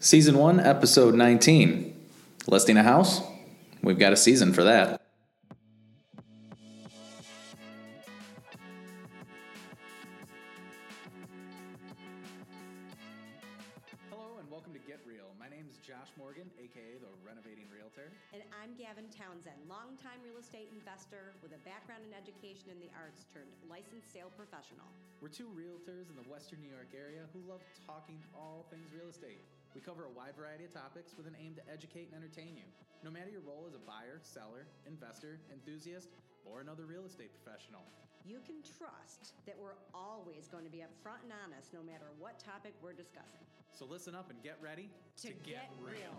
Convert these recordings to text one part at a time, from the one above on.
Season 1, Episode 19. Listing a house? We've got a season for that. Hello and welcome to Get Real. My name is Josh Morgan, aka the Renovating Realtor. And I'm Gavin Townsend, longtime real estate investor with a background in education in the arts turned licensed sale professional. We're two realtors in the Western New York area who love talking all things real estate. We cover a wide variety of topics with an aim to educate and entertain you. No matter your role as a buyer, seller, investor, enthusiast, or another real estate professional. You can trust that we're always going to be upfront and honest no matter what topic we're discussing. So listen up and get ready To get real.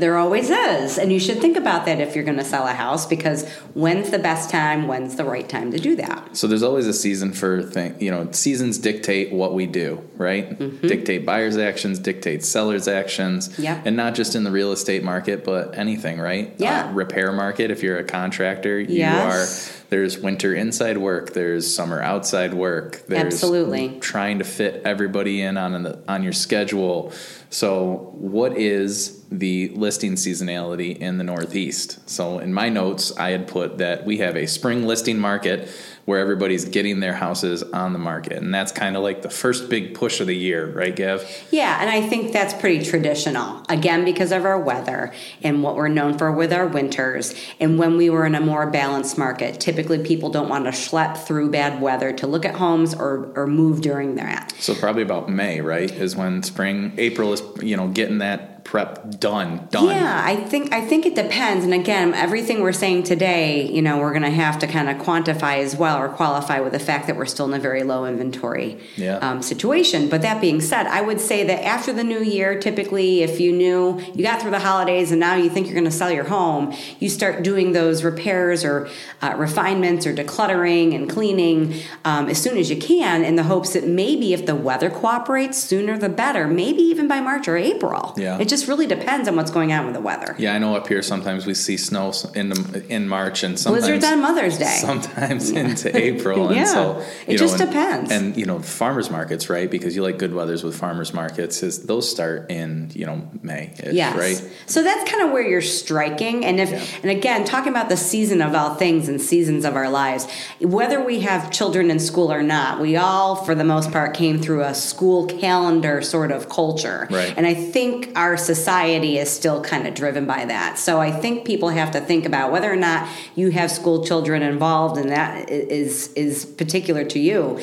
There always is. And you should think about that if you're going to sell a house because when's the best time? When's the right time to do that? So there's always a season for thing. You know, seasons dictate what we do, right? Dictate buyers' actions, dictate sellers' actions. And not just in the real estate market, but anything, right? Yeah. Uh, repair market. If you're a contractor, you Yes. are. There's winter inside work. There's summer outside work. There's Absolutely. trying to fit everybody in on an, on your schedule. So, what is the listing seasonality in the Northeast? So, in my notes, I had put that we have a spring listing market where everybody's getting their houses on the market, and that's kind of like the first big push of the year, right, Gav? Yeah, and I think that's pretty traditional. Again, because of our weather and what we're known for with our winters. And when we were in a more balanced market, typically people don't want to schlep through bad weather to look at homes or, or move during that. So, probably about May, right, is when spring, April is, you know, getting that prep done, done. Yeah, I think I think it depends. And again, everything we're saying today, you know, we're going to have to kind of quantify as well or qualify with the fact that we're still in a very low inventory Yeah. um, situation. But that being said, I would say that after the new year, typically, if you knew you got through the holidays and now you think you're going to sell your home, you start doing those repairs or uh, refinements or decluttering and cleaning um, as soon as you can, in the hopes that maybe if the weather cooperates, sooner the better. Maybe even by March or April. Yeah. It just really depends on what's going on with the weather. Yeah, I know up here sometimes we see snow in the, in March and sometimes Blizzards on Mother's Day. sometimes into April, and Yeah. so It you just and, depends. And you know, farmers markets, right? Because you like good weathers with farmers markets. Is those start in you know May, Yes. right? So that's kind of where you're striking. And if Yeah. and again, talking about the season of all things and seasons of our lives, whether we have children in school or not, we all, for the most part, came through a school calendar sort of culture. Right. And I think our society is still kind of driven by that. So I think people have to think about whether or not you have school children involved and that is is particular to you.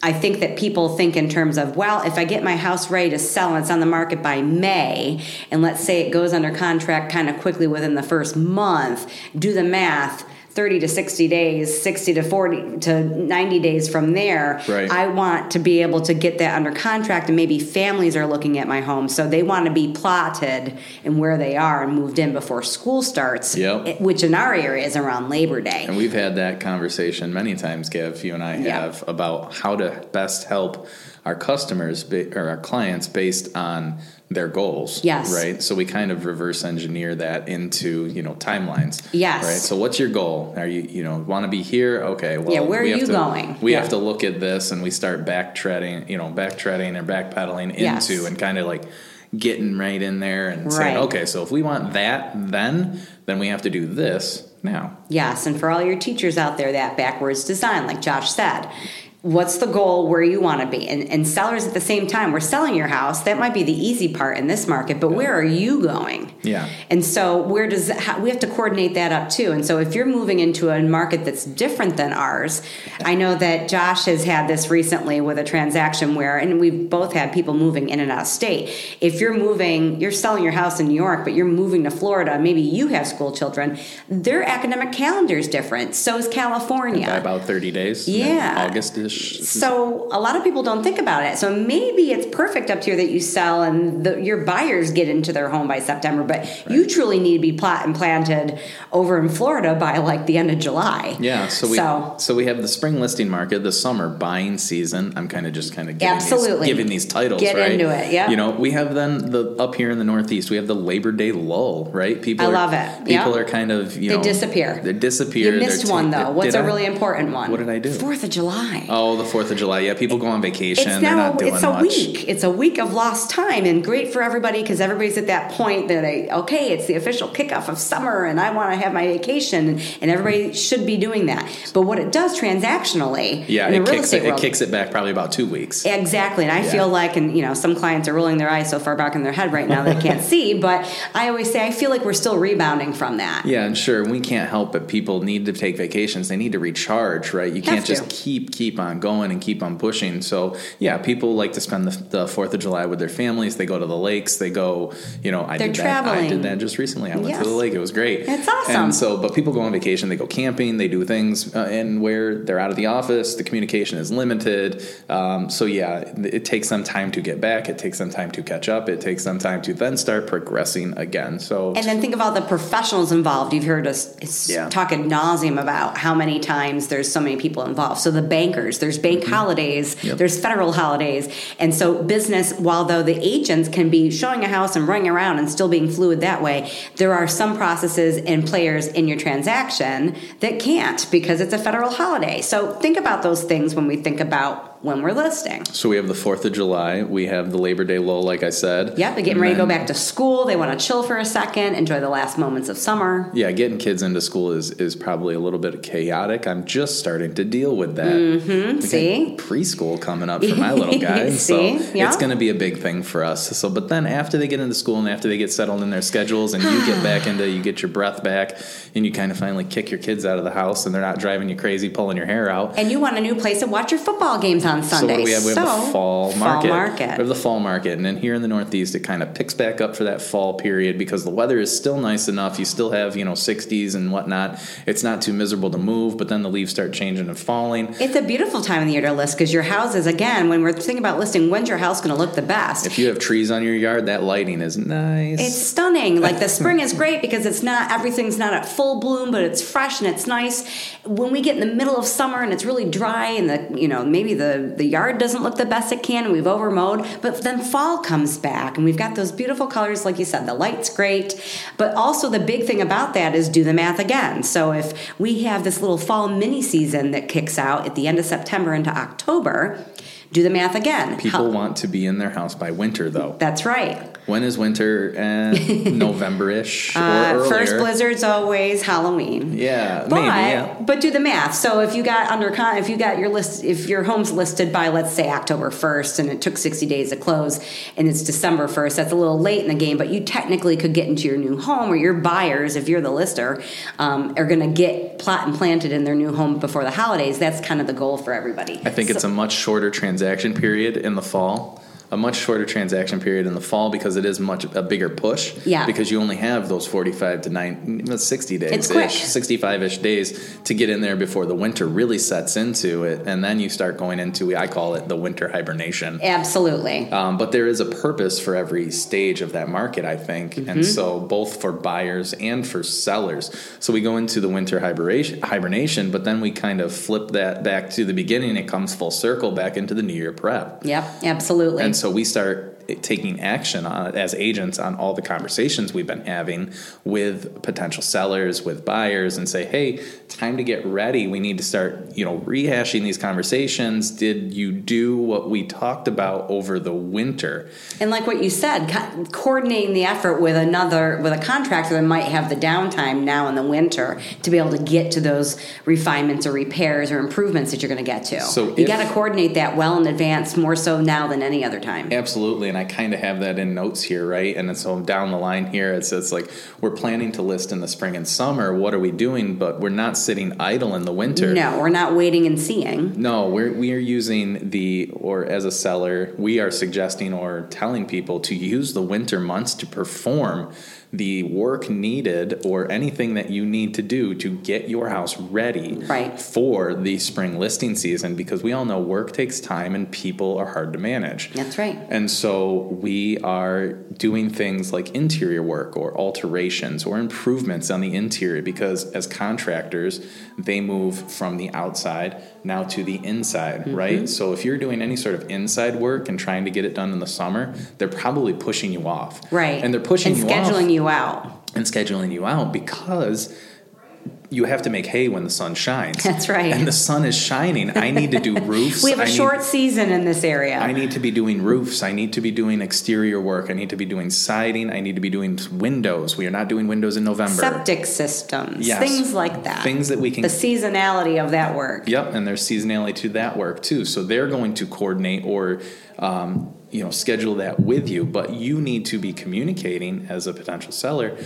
I think that people think in terms of, well, if I get my house ready to sell and it's on the market by May, and let's say it goes under contract kind of quickly within the first month, do the math. 30 to 60 days, 60 to 40 to 90 days from there. Right. I want to be able to get that under contract, and maybe families are looking at my home, so they want to be plotted and where they are and moved in before school starts, Yep. Eh, which in our area is around Labor Day. And we've had that conversation many times, Gav. You and I have about how to best help our customers or our clients based on their goals. Yes. Right. So we kind of reverse engineer that into you know timelines. Yes. Right. So what's your goal? Are you you know want to be here? Okay. Well, Yeah, where we are you to- going? We Yeah. have to look at this, and we start backtreading. You know, backtreading or backpedaling Yes. into, and kind of like getting right in there and saying, okay, so if we want that, then then we have to do this now. Yes, and for all your teachers out there, that backwards design, like Josh said. What's the goal where you want to be? And, and sellers at the same time, we're selling your house. That might be the easy part in this market, but where are you going? Yeah. And so, where does how, we have to coordinate that up too? And so, if you're moving into a market that's different than ours, I know that Josh has had this recently with a transaction where, and we've both had people moving in and out of state. If you're moving, you're selling your house in New York, but you're moving to Florida, maybe you have school children, their academic calendar is different. So is California. By about 30 days. Yeah. August ish. So a lot of people don't think about it. So maybe it's perfect up here that you sell and the, your buyers get into their home by September, but you truly need to be plat and planted over in Florida by like the end of July. Yeah, so we So- so, we have the spring listing market, the summer buying season. I'm kind of just kind of giving Absolutely. these, giving these titles, Get right? into it, yeah. You know, we have then the up here in the Northeast, we have the Labor Day lull, right? People, I are, love it, People yeah. are kind of you They know disappear. They disappear. You missed ta- one though. What's a I? really important one? What did I do? Fourth of July. Oh, Oh, the Fourth of July. Yeah, people go on vacation. it's They're now not doing it's a much. week. It's a week of lost time, and great for everybody because everybody's at that point that they okay, it's the official kickoff of summer, and I want to have my vacation, and everybody should be doing that. But what it does transactionally, Yeah, it kicks it, it kicks it back probably about two weeks. Exactly, and I Yeah. feel like, and you know, some clients are rolling their eyes so far back in their head right now they can't see. But I always say I feel like we're still rebounding from that. Yeah, and sure, we can't help it. People need to take vacations. They need to recharge, right? You can't just keep keep on going and keep on pushing. So yeah, people like to spend the, the Fourth of July with their families. They go to the lakes. They go, you know, I They're did that. I did that just recently. I went Yes. to the lake. It was great. It's awesome. And so, but people go on vacation. They go camping. They do things, uh, and where they're out of the office, the communication is limited. Um, so yeah, it takes them time to get back. It takes them time to catch up. It takes them time to then start progressing again. So And then think of all the professionals involved. You've heard us Yeah. talk ad nauseum about how many times there's so many people involved. So the bankers, there's bank holidays, Mm-hmm. Yep. there's federal holidays, and so business. While though the agents can be showing a house and running around and still being fluid that way, there are some processes and players in your transaction that can't because it's a federal holiday. So think about those things when we think about when we're listing. So we have the Fourth of July. We have the Labor Day lull, like I said. Yep, they're getting And ready to go back to school. They want to chill for a second, enjoy the last moments of summer. Yeah, getting kids into school is is probably a little bit chaotic. I'm just starting to deal with that. Mm-hmm, see? preschool coming up for my little guy, so See? Yeah. it's going to be a big thing for us. So, but then after they get into school and after they get settled in their schedules, and you get back into, you get your breath back, and you kind of finally kick your kids out of the house, and they're not driving you crazy, pulling your hair out. And you want a new place to watch your football games on So Sunday. what do we have? We have So, the fall market. Fall market. We have the fall market, and then here in the Northeast, it kind of picks back up for that fall period because the weather is still nice enough. You still have you know 60s and whatnot. It's not too miserable to move, but then the leaves start changing and falling. It's a beautiful time of the year to list because your houses, again, when we're thinking about listing, when's your house going to look the best? If you have trees on your yard, that lighting is nice. It's stunning. Like the spring is great because it's not everything's not at full bloom, but it's fresh and it's nice. When we get in the middle of summer and it's really dry and the you know maybe the the yard doesn't look the best it can we've overmowed, but then fall comes back and we've got those beautiful colors, like you said. The light's great, but also the big thing about that is do the math again. So if we have this little fall mini season that kicks out at the end of September into October, do the math again. People How- want to be in their house by winter, though. That's right. When is winter? Eh, November-ish or Uh, earlier. first blizzard's always Halloween. Yeah, But maybe. Yeah. but do the math. So if you got under con, if you got your list, if your home's listed by let's say October first, and it took sixty days to close, and it's December first, that's a little late in the game. But you technically could get into your new home, or your buyers, if you're the lister, um, are going to get plot and planted in their new home before the holidays. That's kind of the goal for everybody. I think it's a much shorter transaction period in the fall. A much shorter transaction period in the fall because it is much a bigger push. Yeah. Because you only have those forty-five to nine, sixty days, It's quick. sixty-five ish days to get in there before the winter really sets into it, and then you start going into I call it the winter hibernation. Absolutely. Um, but there is a purpose for every stage of that market, I think. Mm-hmm. And so, both for buyers and for sellers. So, we go into the winter hibernation, hibernation, but then we kind of flip that back to the beginning. It comes full circle back into the new year prep. Yep. Absolutely. And so, we start taking action on as agents on all the conversations we've been having with potential sellers with buyers and say hey time to get ready we need to start you know rehashing these conversations did you do what we talked about over the winter And like what you said, co- coordinating the effort with another with a contractor that might have the downtime now in the winter to be able to get to those refinements or repairs or improvements that you're going to get to. So you got to coordinate that well in advance, more so now than any other time. Absolutely, and I kind of have that in notes here, right? And so down the line here, it says like we're planning to list in the spring and summer. What are we doing? But we're not sitting idle in the winter. No, we're not waiting and seeing. No, we're we are using the or as a seller, we are suggesting or telling people to use the winter months to perform the work needed or anything that you need to do to get your house ready Right. for the spring listing season because we all know work takes time and people are hard to manage. That's right. And so we are doing things like interior work or alterations or improvements on the interior because as contractors, they move from the outside now to the inside, Mm-hmm. right? So if you're doing any sort of inside work and trying to get it done in the summer, they're probably pushing you off. Right. And they're pushing and you off scheduling you out. and scheduling you out because you have to make hay when the sun shines. That's right. And the sun is shining. I need to do roofs. We have a I need- short season in this area. I need to be doing roofs. I need to be doing exterior work. I need to be doing siding. I need to be doing windows. We are not doing windows in November. Septic systems, Yes. things like that. Things that we can the seasonality of that work. Yep, and there's seasonality to that work too. So they're going to coordinate or um, you know schedule that with you, but you need to be communicating as a potential seller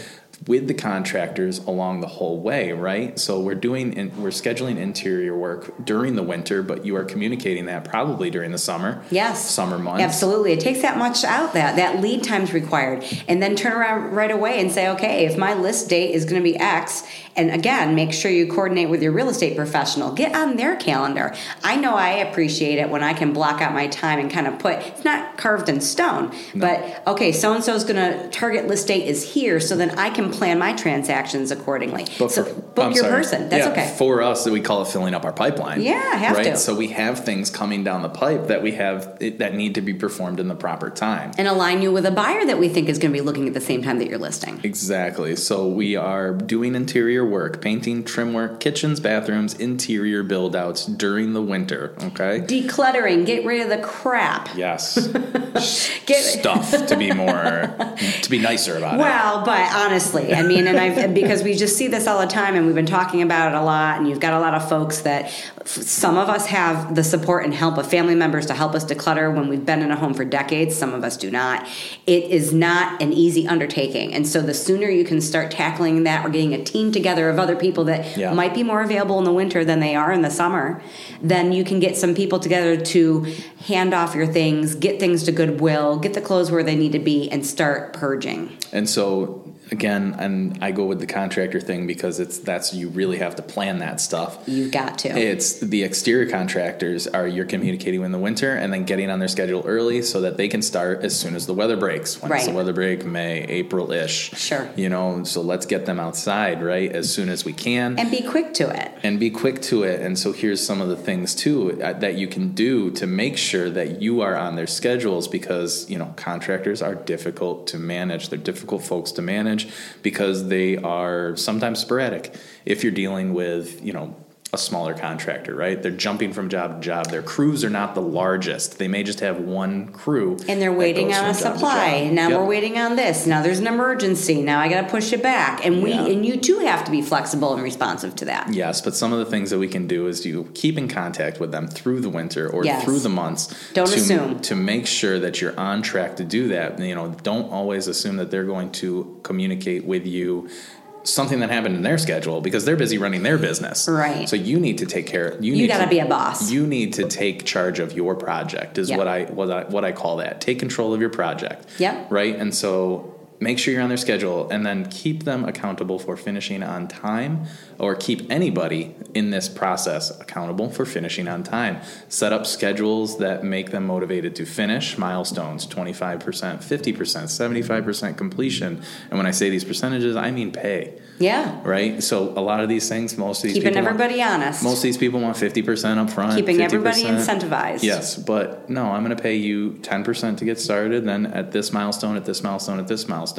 with the contractors along the whole way, right? So we're doing in, we're scheduling interior work during the winter, but you are communicating that probably during the summer. Yes. summer months. Absolutely. It takes that much out that that lead time's required. And then turn around right away and say, okay, if my list date is going to be X, and again, make sure you coordinate with your real estate professional. Get on their calendar. I know I appreciate it when I can block out my time and kind of put it's not carved in stone, but okay, so and so is going to target list date is here, so then I can plan my transactions accordingly. But so for- book I'm your sorry. person. That's Yeah, okay. For us, we call it filling up our pipeline. Yeah, have right? to. So we have things coming down the pipe that we have that need to be performed in the proper time. and align you with a buyer that we think is going to be looking at the same time that you're listing. Exactly. So we are doing interior work, painting, trim work, kitchens, bathrooms, interior build outs during the winter. Okay. Decluttering, get rid of the crap. Yes. Get- Stuff to be more, to be nicer about it. Well, but honestly, I mean, and I've because we just see this all the time, and we've been talking about it a lot. And you've got a lot of folks that f- some of us have the support and help of family members to help us declutter when we've been in a home for decades. Some of us do not. It is not an easy undertaking, and so the sooner you can start tackling that, or getting a team together of other people that Yeah. might be more available in the winter than they are in the summer, then you can get some people together to hand off your things, get things to Goodwill, get the clothes where they need to be, and start purging. And so again, and I go with the contractor thing because it's that's you really have to plan that stuff. You've got to. It's the exterior contractors are you're communicating in the winter and then getting on their schedule early so that they can start as soon as the weather breaks. When does the weather break? May, April ish. Sure. You know, so let's get them outside, right, as soon as we can. and be quick to it. and be quick to it. And so here's some of the things too uh, that you can do to make sure that you are on their schedules because, you know, contractors are difficult to manage. They're difficult folks to manage because they are sometimes sporadic. If you're dealing with, you know, a smaller contractor, right? They're jumping from job to job. Their crews are not the largest. They may just have one crew. And they're waiting on a from job to supply. Now Yep. we're waiting on this. Now there's an emergency. Now I got to push it back. And we Yeah. and you too have to be flexible and responsive to that. Yes, but some of the things that we can do is you keep in contact with them through the winter or Yes. through the months. Don't to, assume. to make sure that you're on track to do that. You know, don't always assume that they're going to communicate with you something that happened in their schedule because they're busy running their business. Right. So you need to take care. You, You need got to to be a boss. You need to take charge of your project. Is Yep. what I what I what I call that. Take control of your project. Yep. Right. And so make sure you're on their schedule and then keep them accountable for finishing on time or keep anybody in this process accountable for finishing on time. Set up schedules that make them motivated to finish milestones 25%, 50%, 75% completion. And when I say these percentages, I mean pay. yeah. Right? So a lot of these things, most of these Keeping people want- everybody honest. most of these people want 50% up front. Keeping 50%. everybody incentivized. Yes, but no, I'm going to pay you 10% to get started, then at this milestone, at this milestone, at this milestone.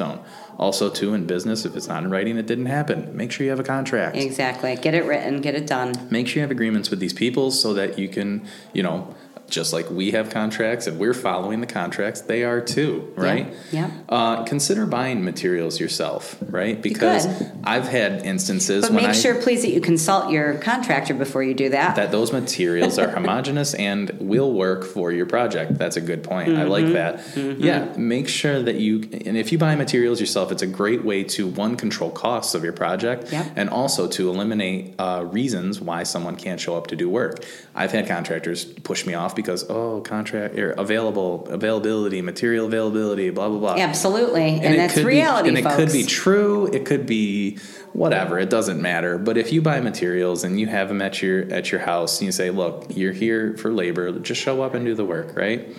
Also, too, in business, if it's not in writing, it didn't happen. Make sure you have a contract. Exactly. Get it written. Get it done. Make sure you have agreements with these people so that you can, you know, just like we have contracts and we're following the contracts, they are too, right? Yeah. Uh, consider buying materials yourself, right? Because. I've had instances But make I sure, please, that you consult your contractor before you do that. that those materials are homogeneous and will work for your project. That's a good point. I like Mm-hmm. that. Yeah, make sure that you and if you buy materials yourself, it's a great way to one control costs of your project Yep. and also to eliminate uh, reasons why someone can't show up to do work. I've had contractors push me off because oh, contract or available availability, material availability, blah blah blah. Absolutely, and, it that's reality, be, and folks. it could be true. It could be whatever. It doesn't matter. But if you buy materials and you have them at your at your house, and you say, "Look, you're here for labor. Just show up and do the work," right?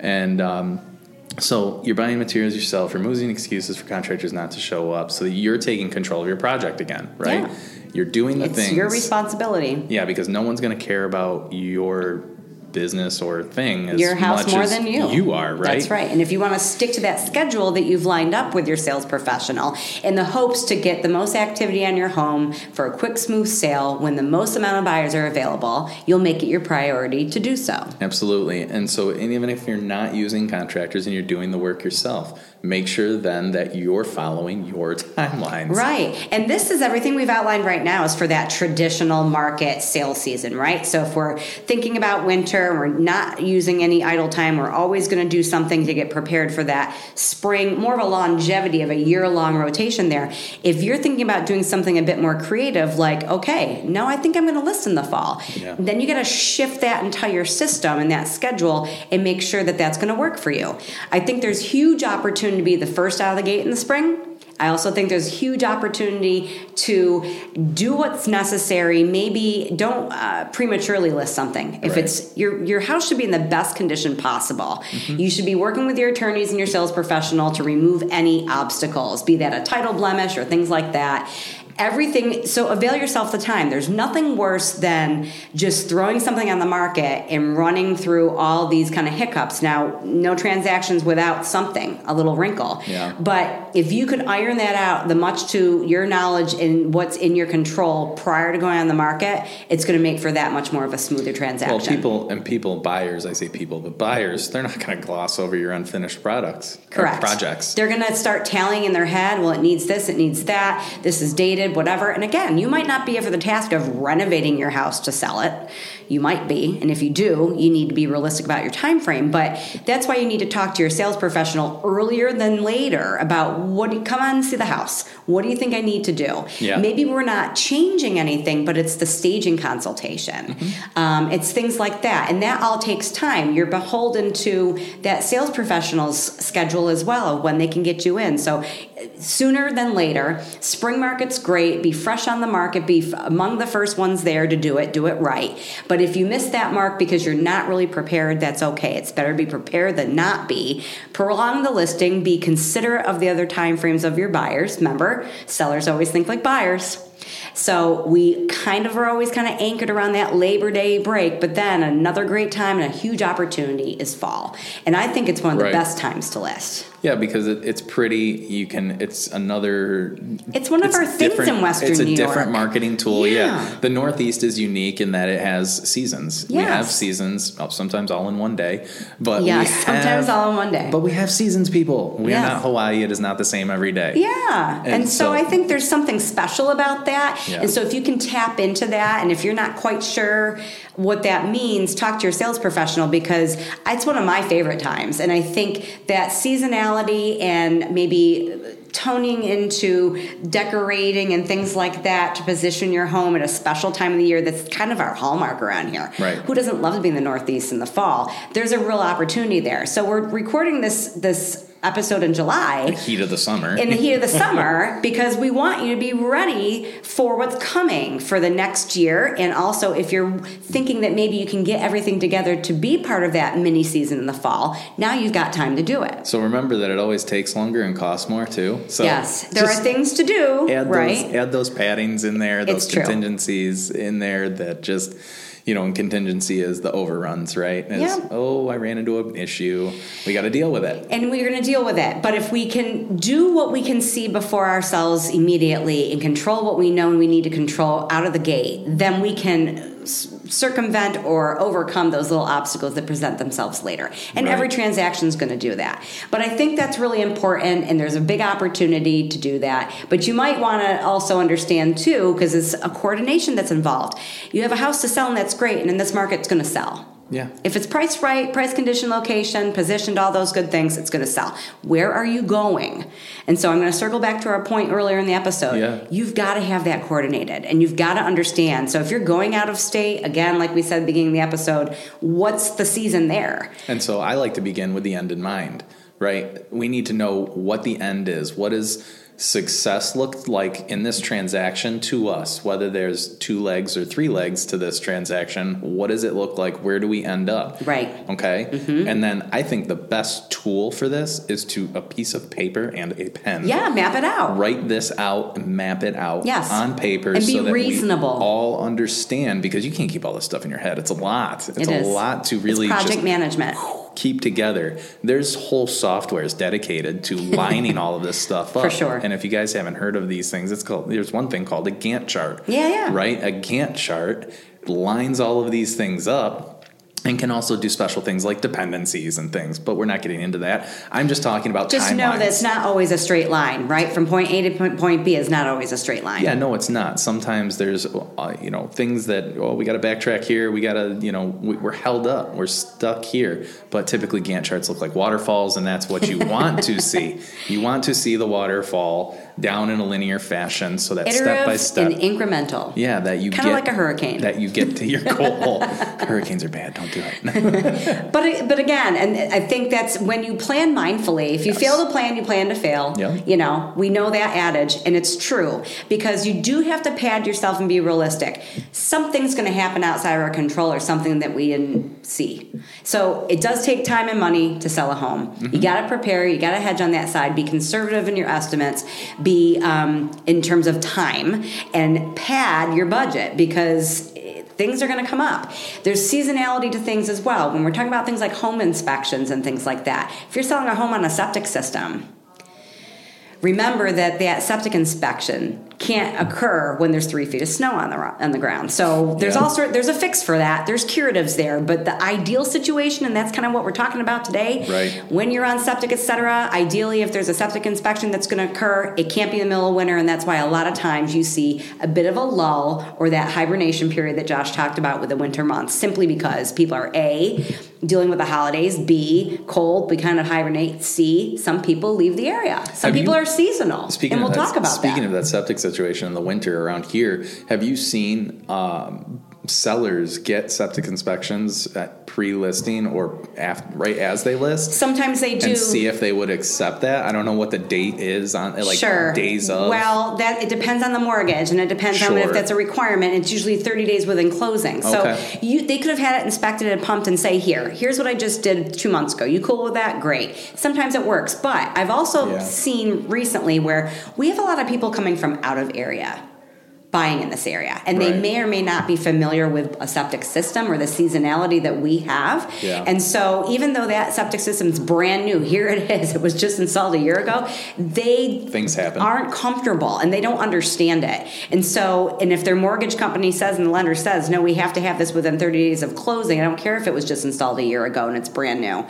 And um, so you're buying materials yourself, You're removing excuses for contractors not to show up, so that you're taking control of your project again, right? Yeah. You're doing the it's things. your responsibility. Yeah, because no one's going to care about your business or thing as your house much more as than you. You are right. That's right. And if you want to stick to that schedule that you've lined up with your sales professional in the hopes to get the most activity on your home for a quick, smooth sale when the most amount of buyers are available, you'll make it your priority to do so. Absolutely. And so, and even if you're not using contractors and you're doing the work yourself, make sure then that you're following your timelines. Right. And this is everything we've outlined right now is for that traditional market sales season, right? So if we're thinking about winter, we're not using any idle time, we're always going to do something to get prepared for that spring, more of a longevity of a year long rotation there. If you're thinking about doing something a bit more creative, like, okay, no, I think I'm going to list in the fall, Yeah. then you got to shift that entire system and that schedule and make sure that that's going to work for you. I think there's huge opportunity to be the first out of the gate in the spring. I also think there's huge opportunity to do what's necessary. Maybe don't uh, prematurely list something. If Right. it's your your house should be in the best condition possible. You should be working with your attorneys and your sales professional to remove any obstacles, be that a title blemish or things like that. Everything. So avail yourself the time. There's nothing worse than just throwing something on the market and running through all these kind of hiccups. Now, no transactions without something, a little wrinkle. Yeah. But if you could iron that out, the much to your knowledge and what's in your control prior to going on the market, it's going to make for that much more of a smoother transaction. Well, people and people, buyers, I say people, but buyers, they're not going to gloss over your unfinished products or Correct. projects. They're going to start tallying in their head, well, it needs this, it needs that, this is dated, whatever. And again, you might not be for the task of renovating your house to sell it. You might be, and if you do, you need to be realistic about your time frame. But that's why you need to talk to your sales professional earlier than later about what. Come on and see the house. What do you think I need to do? Yeah. Maybe we're not changing anything, but it's the staging consultation. Mm-hmm. Um, it's things like that, and that all takes time. You're beholden to that sales professional's schedule as well when they can get you in. So sooner than later. Spring market's great. Be fresh on the market. Be f- among the first ones there to do it. Do it right. But if you miss that mark because you're not really prepared, that's okay. It's better to be prepared than not be. Prolong the listing. Be considerate of the other time frames of your buyers. Remember, sellers always think like buyers. So we kind of are always kind of anchored around that Labor Day break, but then another great time and a huge opportunity is fall. And I think it's one of the Right. best times to list. Yeah, because it, it's pretty. You can. It's another. It's one of our things in Western It's a New different York. marketing tool. Yeah. Yeah. the Northeast is unique in that it has seasons. We have seasons, oh, sometimes all in one day. But Yes, we sometimes all in one day. But we have seasons, people. We Yes. are not Hawaii. It is not the same every day. Yeah. And, And so, so- I think there's something special about that. Yeah. And so if you can tap into that and if you're not quite sure what that means, talk to your sales professional because it's one of my favorite times. And I think that seasonality and maybe toning into decorating and things like that to position your home at a special time of the year that's kind of our hallmark around here. Right. Who doesn't love to be in the Northeast in the fall? There's a real opportunity there. So we're recording this this episode in July the Heat of the summer. in the heat of the summer because we want you to be ready for what's coming for the next year. And also, if you're thinking that maybe you can get everything together to be part of that mini season in the fall, now you've got time to do it. so remember that it always takes longer and costs more too. So yes, there are things to do, add right? those add those paddings in there, those It's true. contingencies in there that just you know, and contingency is the overruns, right? Yeah. Oh, I ran into an issue. We got to deal with it. and we're going to deal with it. But if we can do what we can see before ourselves immediately and control what we know and we need to control out of the gate, then we can circumvent or overcome those little obstacles that present themselves later. And Right. every transaction is going to do that. But I think that's really important, and there's a big opportunity to do that. But you might want to also understand too, because it's a coordination that's involved. You have a house to sell, and that's great, and in this market, it's going to sell. Yeah. If it's priced right, price, condition, location, positioned, all those good things, it's going to sell. Where are you going? And so I'm going to circle back to our point earlier in the episode. Yeah. You've got to have that coordinated and you've got to understand. So if you're going out of state, again, like we said at the beginning of the episode, what's the season there? And so I like to begin with the end in mind, right? We need to know what the end is. What does success looked like in this transaction to us? Whether there's two legs or three legs to this transaction, what does it look like? Where do we end up? Right. Okay. Mm-hmm. And then I think the best tool for this is to a piece of paper and a pen. Yeah, map it out. Write this out, map it out Yes. on paper, And be so that reasonable. we all understand. Because you can't keep all this stuff in your head. It's a lot. It's It a lot to really project management. Keep together. There's whole softwares dedicated to lining all of this stuff up. For sure. And if you guys haven't heard of these things, it's called. There's one thing called a Gantt chart. Yeah, yeah. Right. A Gantt chart lines all of these things up. And can also do special things like dependencies and things, but we're not getting into that. I'm just talking about Just know that it's not always a straight line, right? From point A to point- B is not always a straight line. Yeah, no, it's not. Sometimes there's, uh, you know, things that, oh, we got to backtrack here. We got to, you know, we, we're held up. We're stuck here. But typically Gantt charts look like waterfalls, and that's what you want to see. You want to see the waterfall down in a linear fashion so that step by step. and incremental. yeah, that you Kinda get like a hurricane. That you get to your goal. Hurricanes are bad. Don't do it. But but again, and I think that's when you plan mindfully. If you Yes. fail to plan, you plan to fail. Yeah. You know, we know that adage, and it's true because you do have to pad yourself and be realistic. Something's going to happen outside of our control, or something that we didn't see. So it does take time and money to sell a home. Mm-hmm. You got to prepare. You got to hedge on that side. Be conservative in your estimates. Be um, in terms of time and pad your budget because things are going to come up. There's seasonality to things as well. When we're talking about things like home inspections and things like that, if you're selling a home on a septic system, remember that that septic inspection can't occur when there's three feet of snow on the on the ground. So there's Yeah. all sort there's a fix for that. There's curatives there, but the ideal situation, and that's kind of what we're talking about today. Right. When you're on septic, etc. Ideally, if there's a septic inspection that's going to occur, it can't be in the middle of winter, and that's why a lot of times you see a bit of a lull or that hibernation period that Josh talked about with the winter months, simply because people are a dealing with the holidays, b cold, we kind of hibernate, c some people leave the area. Some Have people you- are seasonal, Speaking and we'll that, talk about speaking that. of that septic situation in the winter around here, have you seen um, sellers get septic inspections at pre-listing or af right as they list? Sometimes they do. and see if they would accept that. I don't know what the date is on like sure. days of. Well, that it depends on the mortgage, and it depends on if that's a requirement. It's usually 30 days within closing. So Okay. you they could have had it inspected and pumped and say, "Here, here's what I just did two months ago. You cool with that? Great." Sometimes it works, but I've also Yeah. seen recently where we have a lot of people coming from out of area buying in this area and they may or may not be familiar with a septic system or the seasonality that we have Yeah. and so even though that septic system's brand new here it is it was just installed a year ago they Things happen. aren't comfortable and they don't understand it and so and if their mortgage company says and the lender says no we have to have this within 30 days of closing i don't care if it was just installed a year ago and it's brand new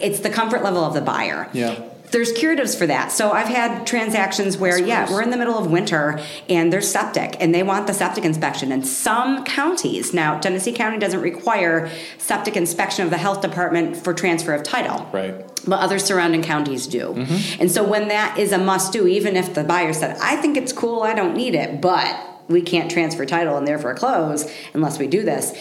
it's the comfort level of the buyer Yeah. There's curatives for that. So I've had transactions where, yeah, we're in the middle of winter and there's septic and they want the septic inspection. And some counties, now Genesee County doesn't require septic inspection of the health department for transfer of title. Right. But other surrounding counties do. Mm-hmm. And so when that is a must do, even if the buyer said, I think it's cool, I don't need it, but we can't transfer title and therefore close unless we do this.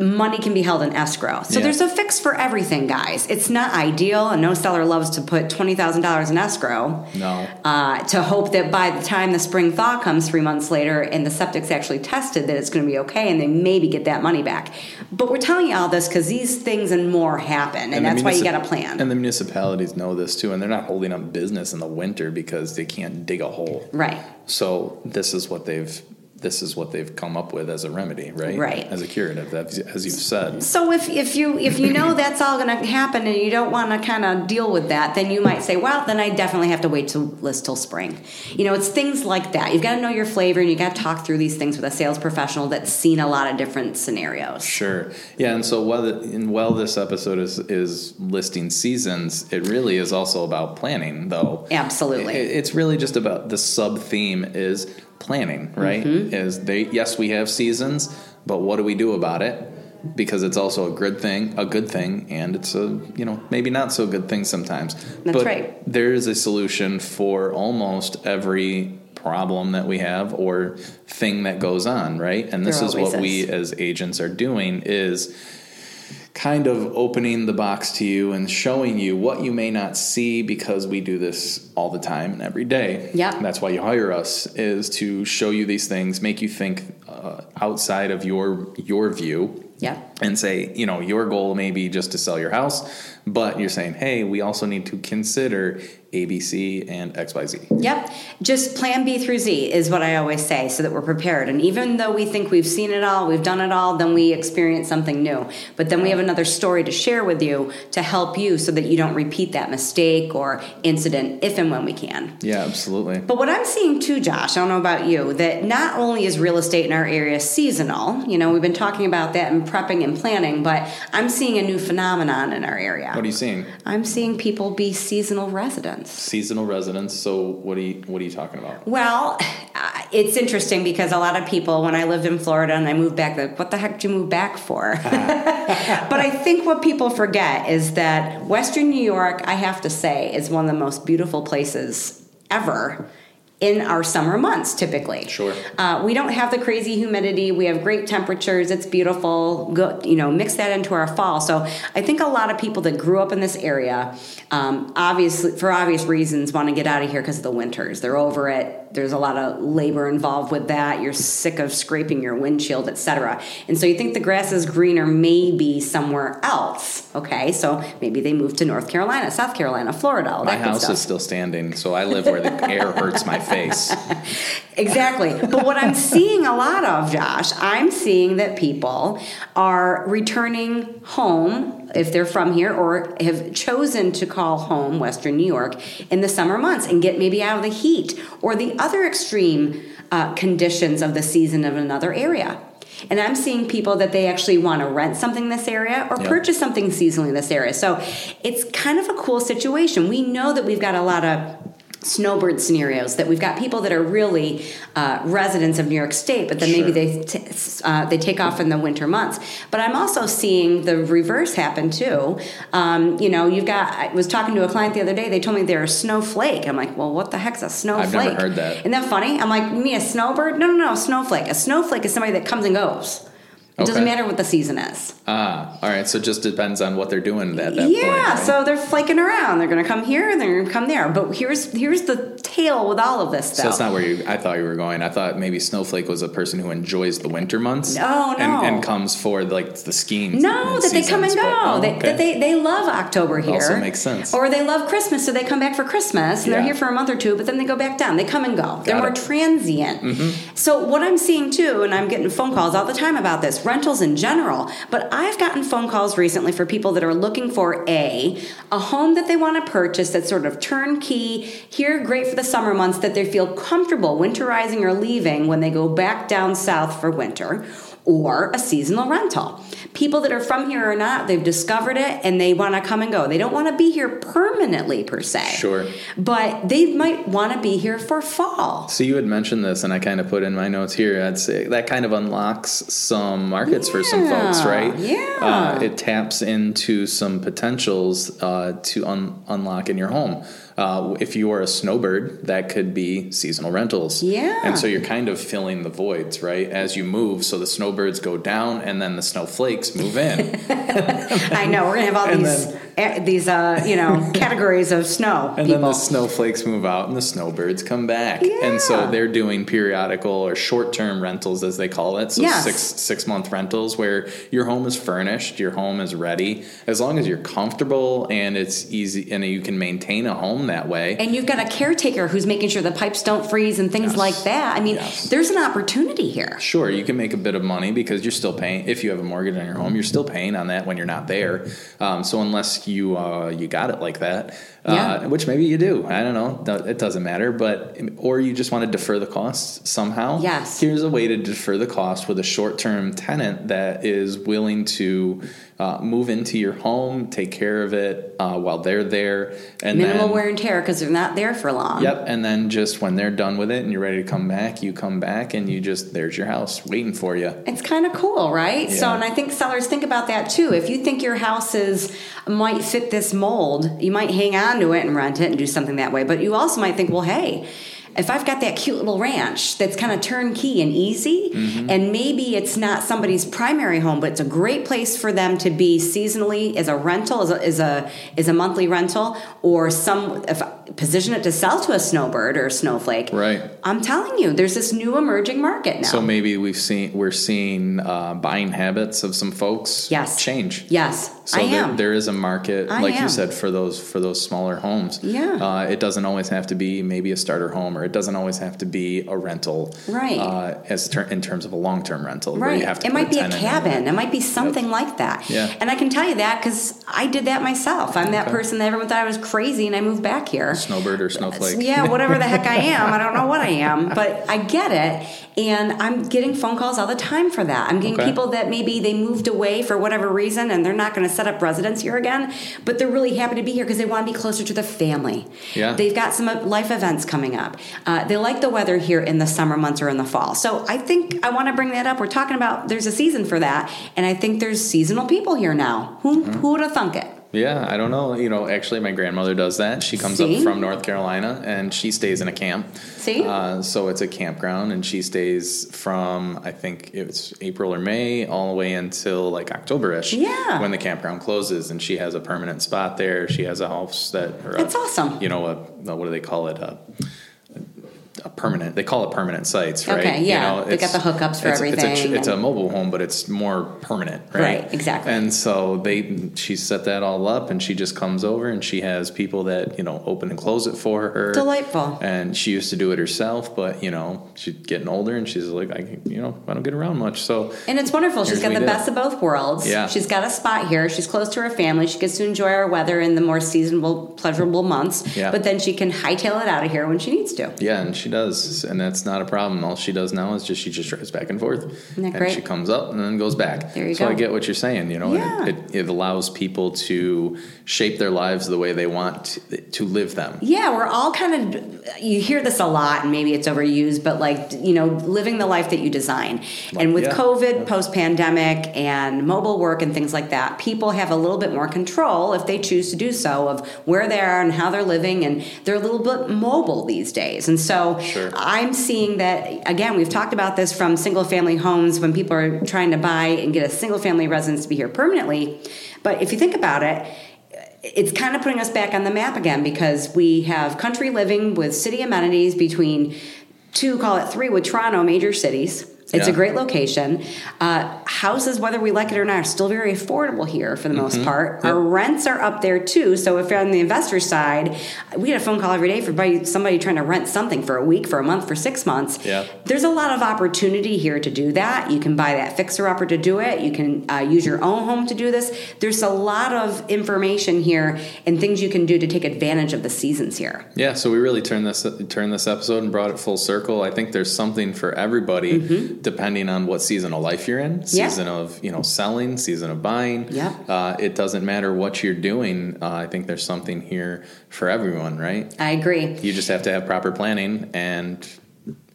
Money can be held in escrow. So Yeah. there's a fix for everything, guys. It's not ideal, and no seller loves to put $20,000 in escrow No. uh, to hope that by the time the spring thaw comes three months later and the septic's actually tested, that it's going to be okay and they maybe get that money back. But we're telling you all this because these things and more happen, and, the that's why you got to plan. And the municipalities know this too, and they're not holding up business in the winter because they can't dig a hole. right. So this is what they've this is what they've come up with as a remedy, right? Right. As a curative, as you've said. So if, if you if you know that's all going to happen and you don't want to kind of deal with that, then you might say, well, then I definitely have to wait to list till spring. You know, it's things like that. You've got to know your flavor and you got to talk through these things with a sales professional that's seen a lot of different scenarios. Sure. Yeah, and so while the, and while this episode is is listing seasons, it really is also about planning, though. Absolutely. It- it's really just about the sub theme is planning, right? Mm-hmm. Is they yes we have seasons, but what do we do about it? Because it's also a good thing, a good thing, and it's a you know maybe not so good thing sometimes. That's but right. There is a solution for almost every problem that we have or thing that goes on, right? And this is what we as agents are doing is kind of opening the box to you and showing you what you may not see because we do this all the time and every day. Yeah. That's why you hire us is to show you these things, make you think uh, outside of your your view. Yeah. And say, you know, your goal may be just to sell your house, but you're saying, hey, we also need to consider ABC and XYZ. Yep. Just plan B through Z is what I always say so that we're prepared. And even though we think we've seen it all, we've done it all, then we experience something new. But then we have another story to share with you to help you so that you don't repeat that mistake or incident if and when we can. Yeah, absolutely. But what I'm seeing too, Josh, I don't know about you, that not only is real estate in our area seasonal, you know, we've been talking about that and prepping and planning, but I'm seeing a new phenomenon in our area. What are you seeing? I'm seeing people be seasonal residents. Seasonal residents. So what are you what are you talking about? Well, uh, it's interesting because a lot of people, when I lived in Florida and I moved back, like, what the heck did you move back for? but I think what people forget is that Western New York, I have to say, is one of the most beautiful places ever in our summer months typically. Sure. Uh, we don't have the crazy humidity. We have great temperatures. It's beautiful. Go, you know, mix that into our fall. So I think a lot of people that grew up in this area, um, obviously for obvious reasons, want to get out of here because of the winters. They're over it. There's a lot of labor involved with that. You're sick of scraping your windshield, etc. And so you think the grass is greener maybe somewhere else. Okay, so maybe they moved to North Carolina, South Carolina, Florida. All My house stuff. is still standing, so I live where the air hurts my face. Exactly. But what I'm seeing a lot of, Josh, I'm seeing that people are returning home if they're from here or have chosen to call home Western New York in the summer months and get maybe out of the heat or the other extreme uh, conditions of the season of another area. And I'm seeing people that they actually want to rent something in this area or Yeah. purchase something seasonally in this area. So it's kind of a cool situation. We know that we've got a lot of snowbird scenarios that we've got people that are really uh, residents of New York State, but then maybe they t- uh, they take off in the winter months. But I'm also seeing the reverse happen too. Um, you know, you've got. I was talking to a client the other day. They told me they're a snowflake. I'm like, well, what the heck's a snowflake? I've never heard that. Isn't that funny? I'm like, me a snowbird? No, no, no, a snowflake. A snowflake is somebody that comes and goes. It doesn't matter what the season is. Ah, all right. So it just depends on what they're doing at that point. yeah, right? so they're flaking around. They're going to come here and they're going to come there. But here's here's the tail with all of this stuff. So that's not where you. I thought you were going. I thought maybe snowflake was a person who enjoys the winter months. No, and, no. and comes for like the skiing. No, that they come and go. but- oh, they, that they they love October here. Also makes sense. Or they love Christmas, so they come back for Christmas and they're here for a month or two, but then they go back down. They come and go. they're Got more it. Mm-hmm. transient. So what I'm seeing too, and I'm getting phone calls all the time about this, rentals in general. But I've gotten phone calls recently for people that are looking for a a home that they want to purchase that's sort of turnkey, here great for the summer months that they feel comfortable winterizing or leaving when they go back down south for winter or a seasonal rental. People that are from here or not, they've discovered it and they want to come and go. They don't want to be here permanently per se. Sure. But they might want to be here for fall. So you had mentioned this, and I kind of put in my notes here. I'd say that kind of unlocks some markets for some folks, right? yeah. Uh, it taps into some potentials uh, to un- unlock in your home. Uh, if you are a snowbird, that could be seasonal rentals. Yeah. And so you're kind of filling the voids, right? As you move, so the snowbirds go down, and then the snowflakes move in. I know we're gonna have all these then- these uh, you know categories of snow. And people. then the snowflakes move out and the snowbirds come back. And so they're doing periodical or short term rentals as they call it. So Yes. six six month rentals where your home is furnished, your home is ready. As long as you're comfortable and it's easy and you can maintain a home that way. and you've got a caretaker who's making sure the pipes don't freeze and things Yes. like that. I mean, Yes. there's an opportunity here. Sure, you can make a bit of money because you're still paying. If you have a mortgage on your home, you're still paying on that when you're not there. Um, so unless you uh, you got it like that, uh, Yeah. which maybe you do, I don't know. It doesn't matter. But or you just want to defer the costs somehow. Yes. Here's a way to defer the cost with a short term tenant that is willing to uh, move into your home, take care of it uh, while they're there, and Minimal then, wear and tear because they're not there for long. Yep, and then just when they're done with it and you're ready to come back, you come back and you just there's your house waiting for you. It's kind of cool, right? So, and I think sellers think about that too. If you think your house is might fit this mold, you might hang on to it and rent it and do something that way. But you also might think, well, hey, if I've got that cute little ranch that's kind of turnkey and easy, Mm-hmm. and maybe it's not somebody's primary home, but it's a great place for them to be seasonally as a rental, as a as a, as a monthly rental, or some if position it to sell to a snowbird or a snowflake. Right. I'm telling you, there's this new emerging market now. So maybe we've seen we're seeing uh, buying habits of some folks Yes. change. yes, So I there, am. there is a market, I like am. you said, for those for those smaller homes. Yeah. Uh, it doesn't always have to be maybe a starter home, or it doesn't always have to be a rental. Right. Uh, as ter- in terms of a long term rental, Right. you have to It might be a cabin. It might be something like that. Yeah. And I can tell you that because I did that myself. I'm that Okay. person that everyone thought I was crazy, and I moved back here. Snowbird or snowflake. Yeah, whatever the heck I am. I don't know what I am, but I get it. And I'm getting phone calls all the time for that. I'm getting Okay. people that maybe they moved away for whatever reason and they're not going to set up residence here again, but they're really happy to be here because they want to be closer to the family. Yeah. They've got some life events coming up. Uh, they like the weather here in the summer months or in the fall. So I think I want to bring that up. We're talking about there's a season for that, and I think there's seasonal people here now. Who, Mm-hmm. who would have thunk it? Yeah, I don't know. You know, actually, my grandmother does that. She comes See? up from North Carolina and she stays in a camp. See? Uh, so it's a campground, and she stays from I think it's April or May all the way until like October-ish. Yeah. When the campground closes, and she has a permanent spot there. She has a house that. Or a- That's awesome. You know, a, a- what do they call it? A, a permanent. They call it permanent sites, right? Okay, yeah. You know, They got the hookups for it's, It's a, everything it's a mobile home, but it's more permanent, right? Right, exactly. And so they, she set that all up, and she just comes over, and she has people that you know open and close it for her. Delightful. And she used to do it herself, but you know she's getting older, and she's like, I, you know, I don't get around much, so And it's wonderful. She's got the best of both worlds. Yeah. She's got a spot here. She's close to her family. She gets to enjoy our weather in the more seasonable, pleasurable months. Yeah. But then she can hightail it out of here when she needs to. Yeah, and she does, and that's not a problem. All she does now is just she just drives back and forth, and great? she comes up and then goes back. There you so go. I get what you're saying, you know, Yeah. and it, it allows people to shape their lives the way they want to, to live them. Yeah, we're all kind of, you hear this a lot and maybe it's overused, but like, you know, living the life that you design. And with yeah. COVID, post pandemic, and mobile work and things like that, people have a little bit more control if they choose to do so of where they are and how they're living. And they're a little bit mobile these days. And so Sure. I'm seeing that, again, we've talked about this from single family homes when people are trying to buy and get a single family residence to be here permanently. But if you think about it, it's kind of putting us back on the map again because we have country living with city amenities between two, call it three, with Toronto major cities. It's a great location. Uh, houses, whether we like it or not, are still very affordable here for the Mm-hmm. most part. Our rents are up there too. So if you're on the investor side, we get a phone call every day for somebody, somebody trying to rent something for a week, for a month, for six months. Yeah. There's a lot of opportunity here to do that. You can buy that fixer upper to do it. You can uh, use your own home to do this. There's a lot of information here and things you can do to take advantage of the seasons here. Yeah, so we really turned this turned this episode and brought it full circle. I think there's something for everybody, depending on what season of life you're in. Mm-hmm. Yeah. Season of you know selling, season of buying. Yeah. uh, it doesn't matter what you're doing. Uh, I think there's something here for everyone, right? I agree. You just have to have proper planning and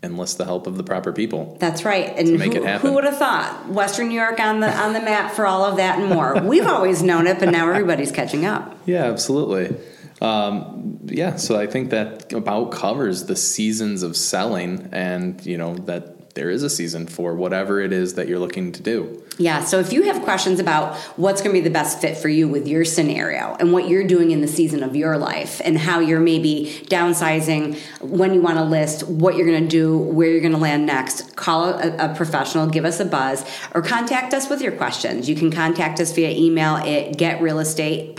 enlist the help of the proper people. That's right. And make who, it happen. who would have thought Western New York on the on the map for all of that and more? We've always known it, but now everybody's catching up. Yeah, absolutely. Um, yeah, so I think that about covers the seasons of selling, and you know that there is a season for whatever it is that you're looking to do. Yeah, so if you have questions about what's going to be the best fit for you with your scenario and what you're doing in the season of your life and how you're maybe downsizing, when you want to list, what you're going to do, where you're going to land next, call a, a, professional, give us a buzz, or contact us with your questions. You can contact us via email at getrealestatepodcast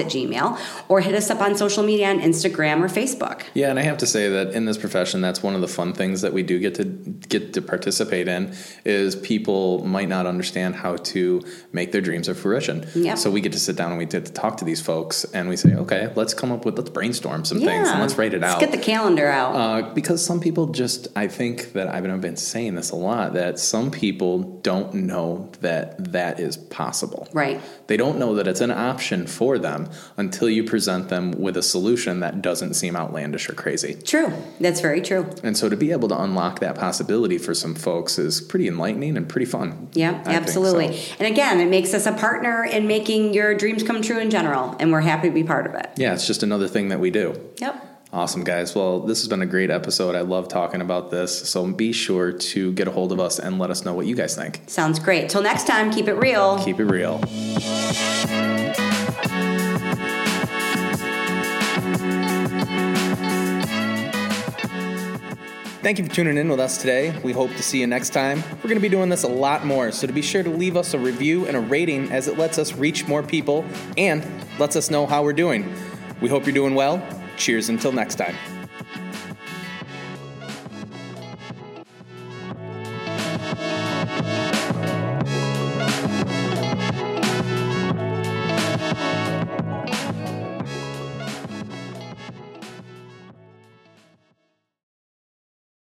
at gmail or hit us up on social media on Instagram or Facebook. Yeah, and I have to say that in this profession, that's one of the fun things that we do get to get to participate in is people might not understand how to make their dreams a fruition. Yep. So we get to sit down and we get to talk to these folks and we say, okay, let's come up with, let's brainstorm some Yeah. things and let's write it Let's out. get the calendar out. Uh, because some people just, I think that I've been saying this a lot that some people don't know that that is possible. right. They don't know that it's an option for them until you present them with a solution that doesn't seem outlandish or crazy. True. That's very true. And so to be able to unlock that possibility for some folks is pretty enlightening and pretty fun. Yeah, I think absolutely. so. And again, it makes us a partner in making your dreams come true in general, and we're happy to be part of it. Yeah, it's just another thing that we do. Yep. Awesome, guys. Well, this has been a great episode. I love talking about this. So be sure to get a hold of us and let us know what you guys think. Sounds great. Till next time, keep it real. Keep it real. Thank you for tuning in with us today. We hope to see you next time. We're going to be doing this a lot more, so to be sure to leave us a review and a rating as it lets us reach more people and lets us know how we're doing. We hope you're doing well. Cheers until next time.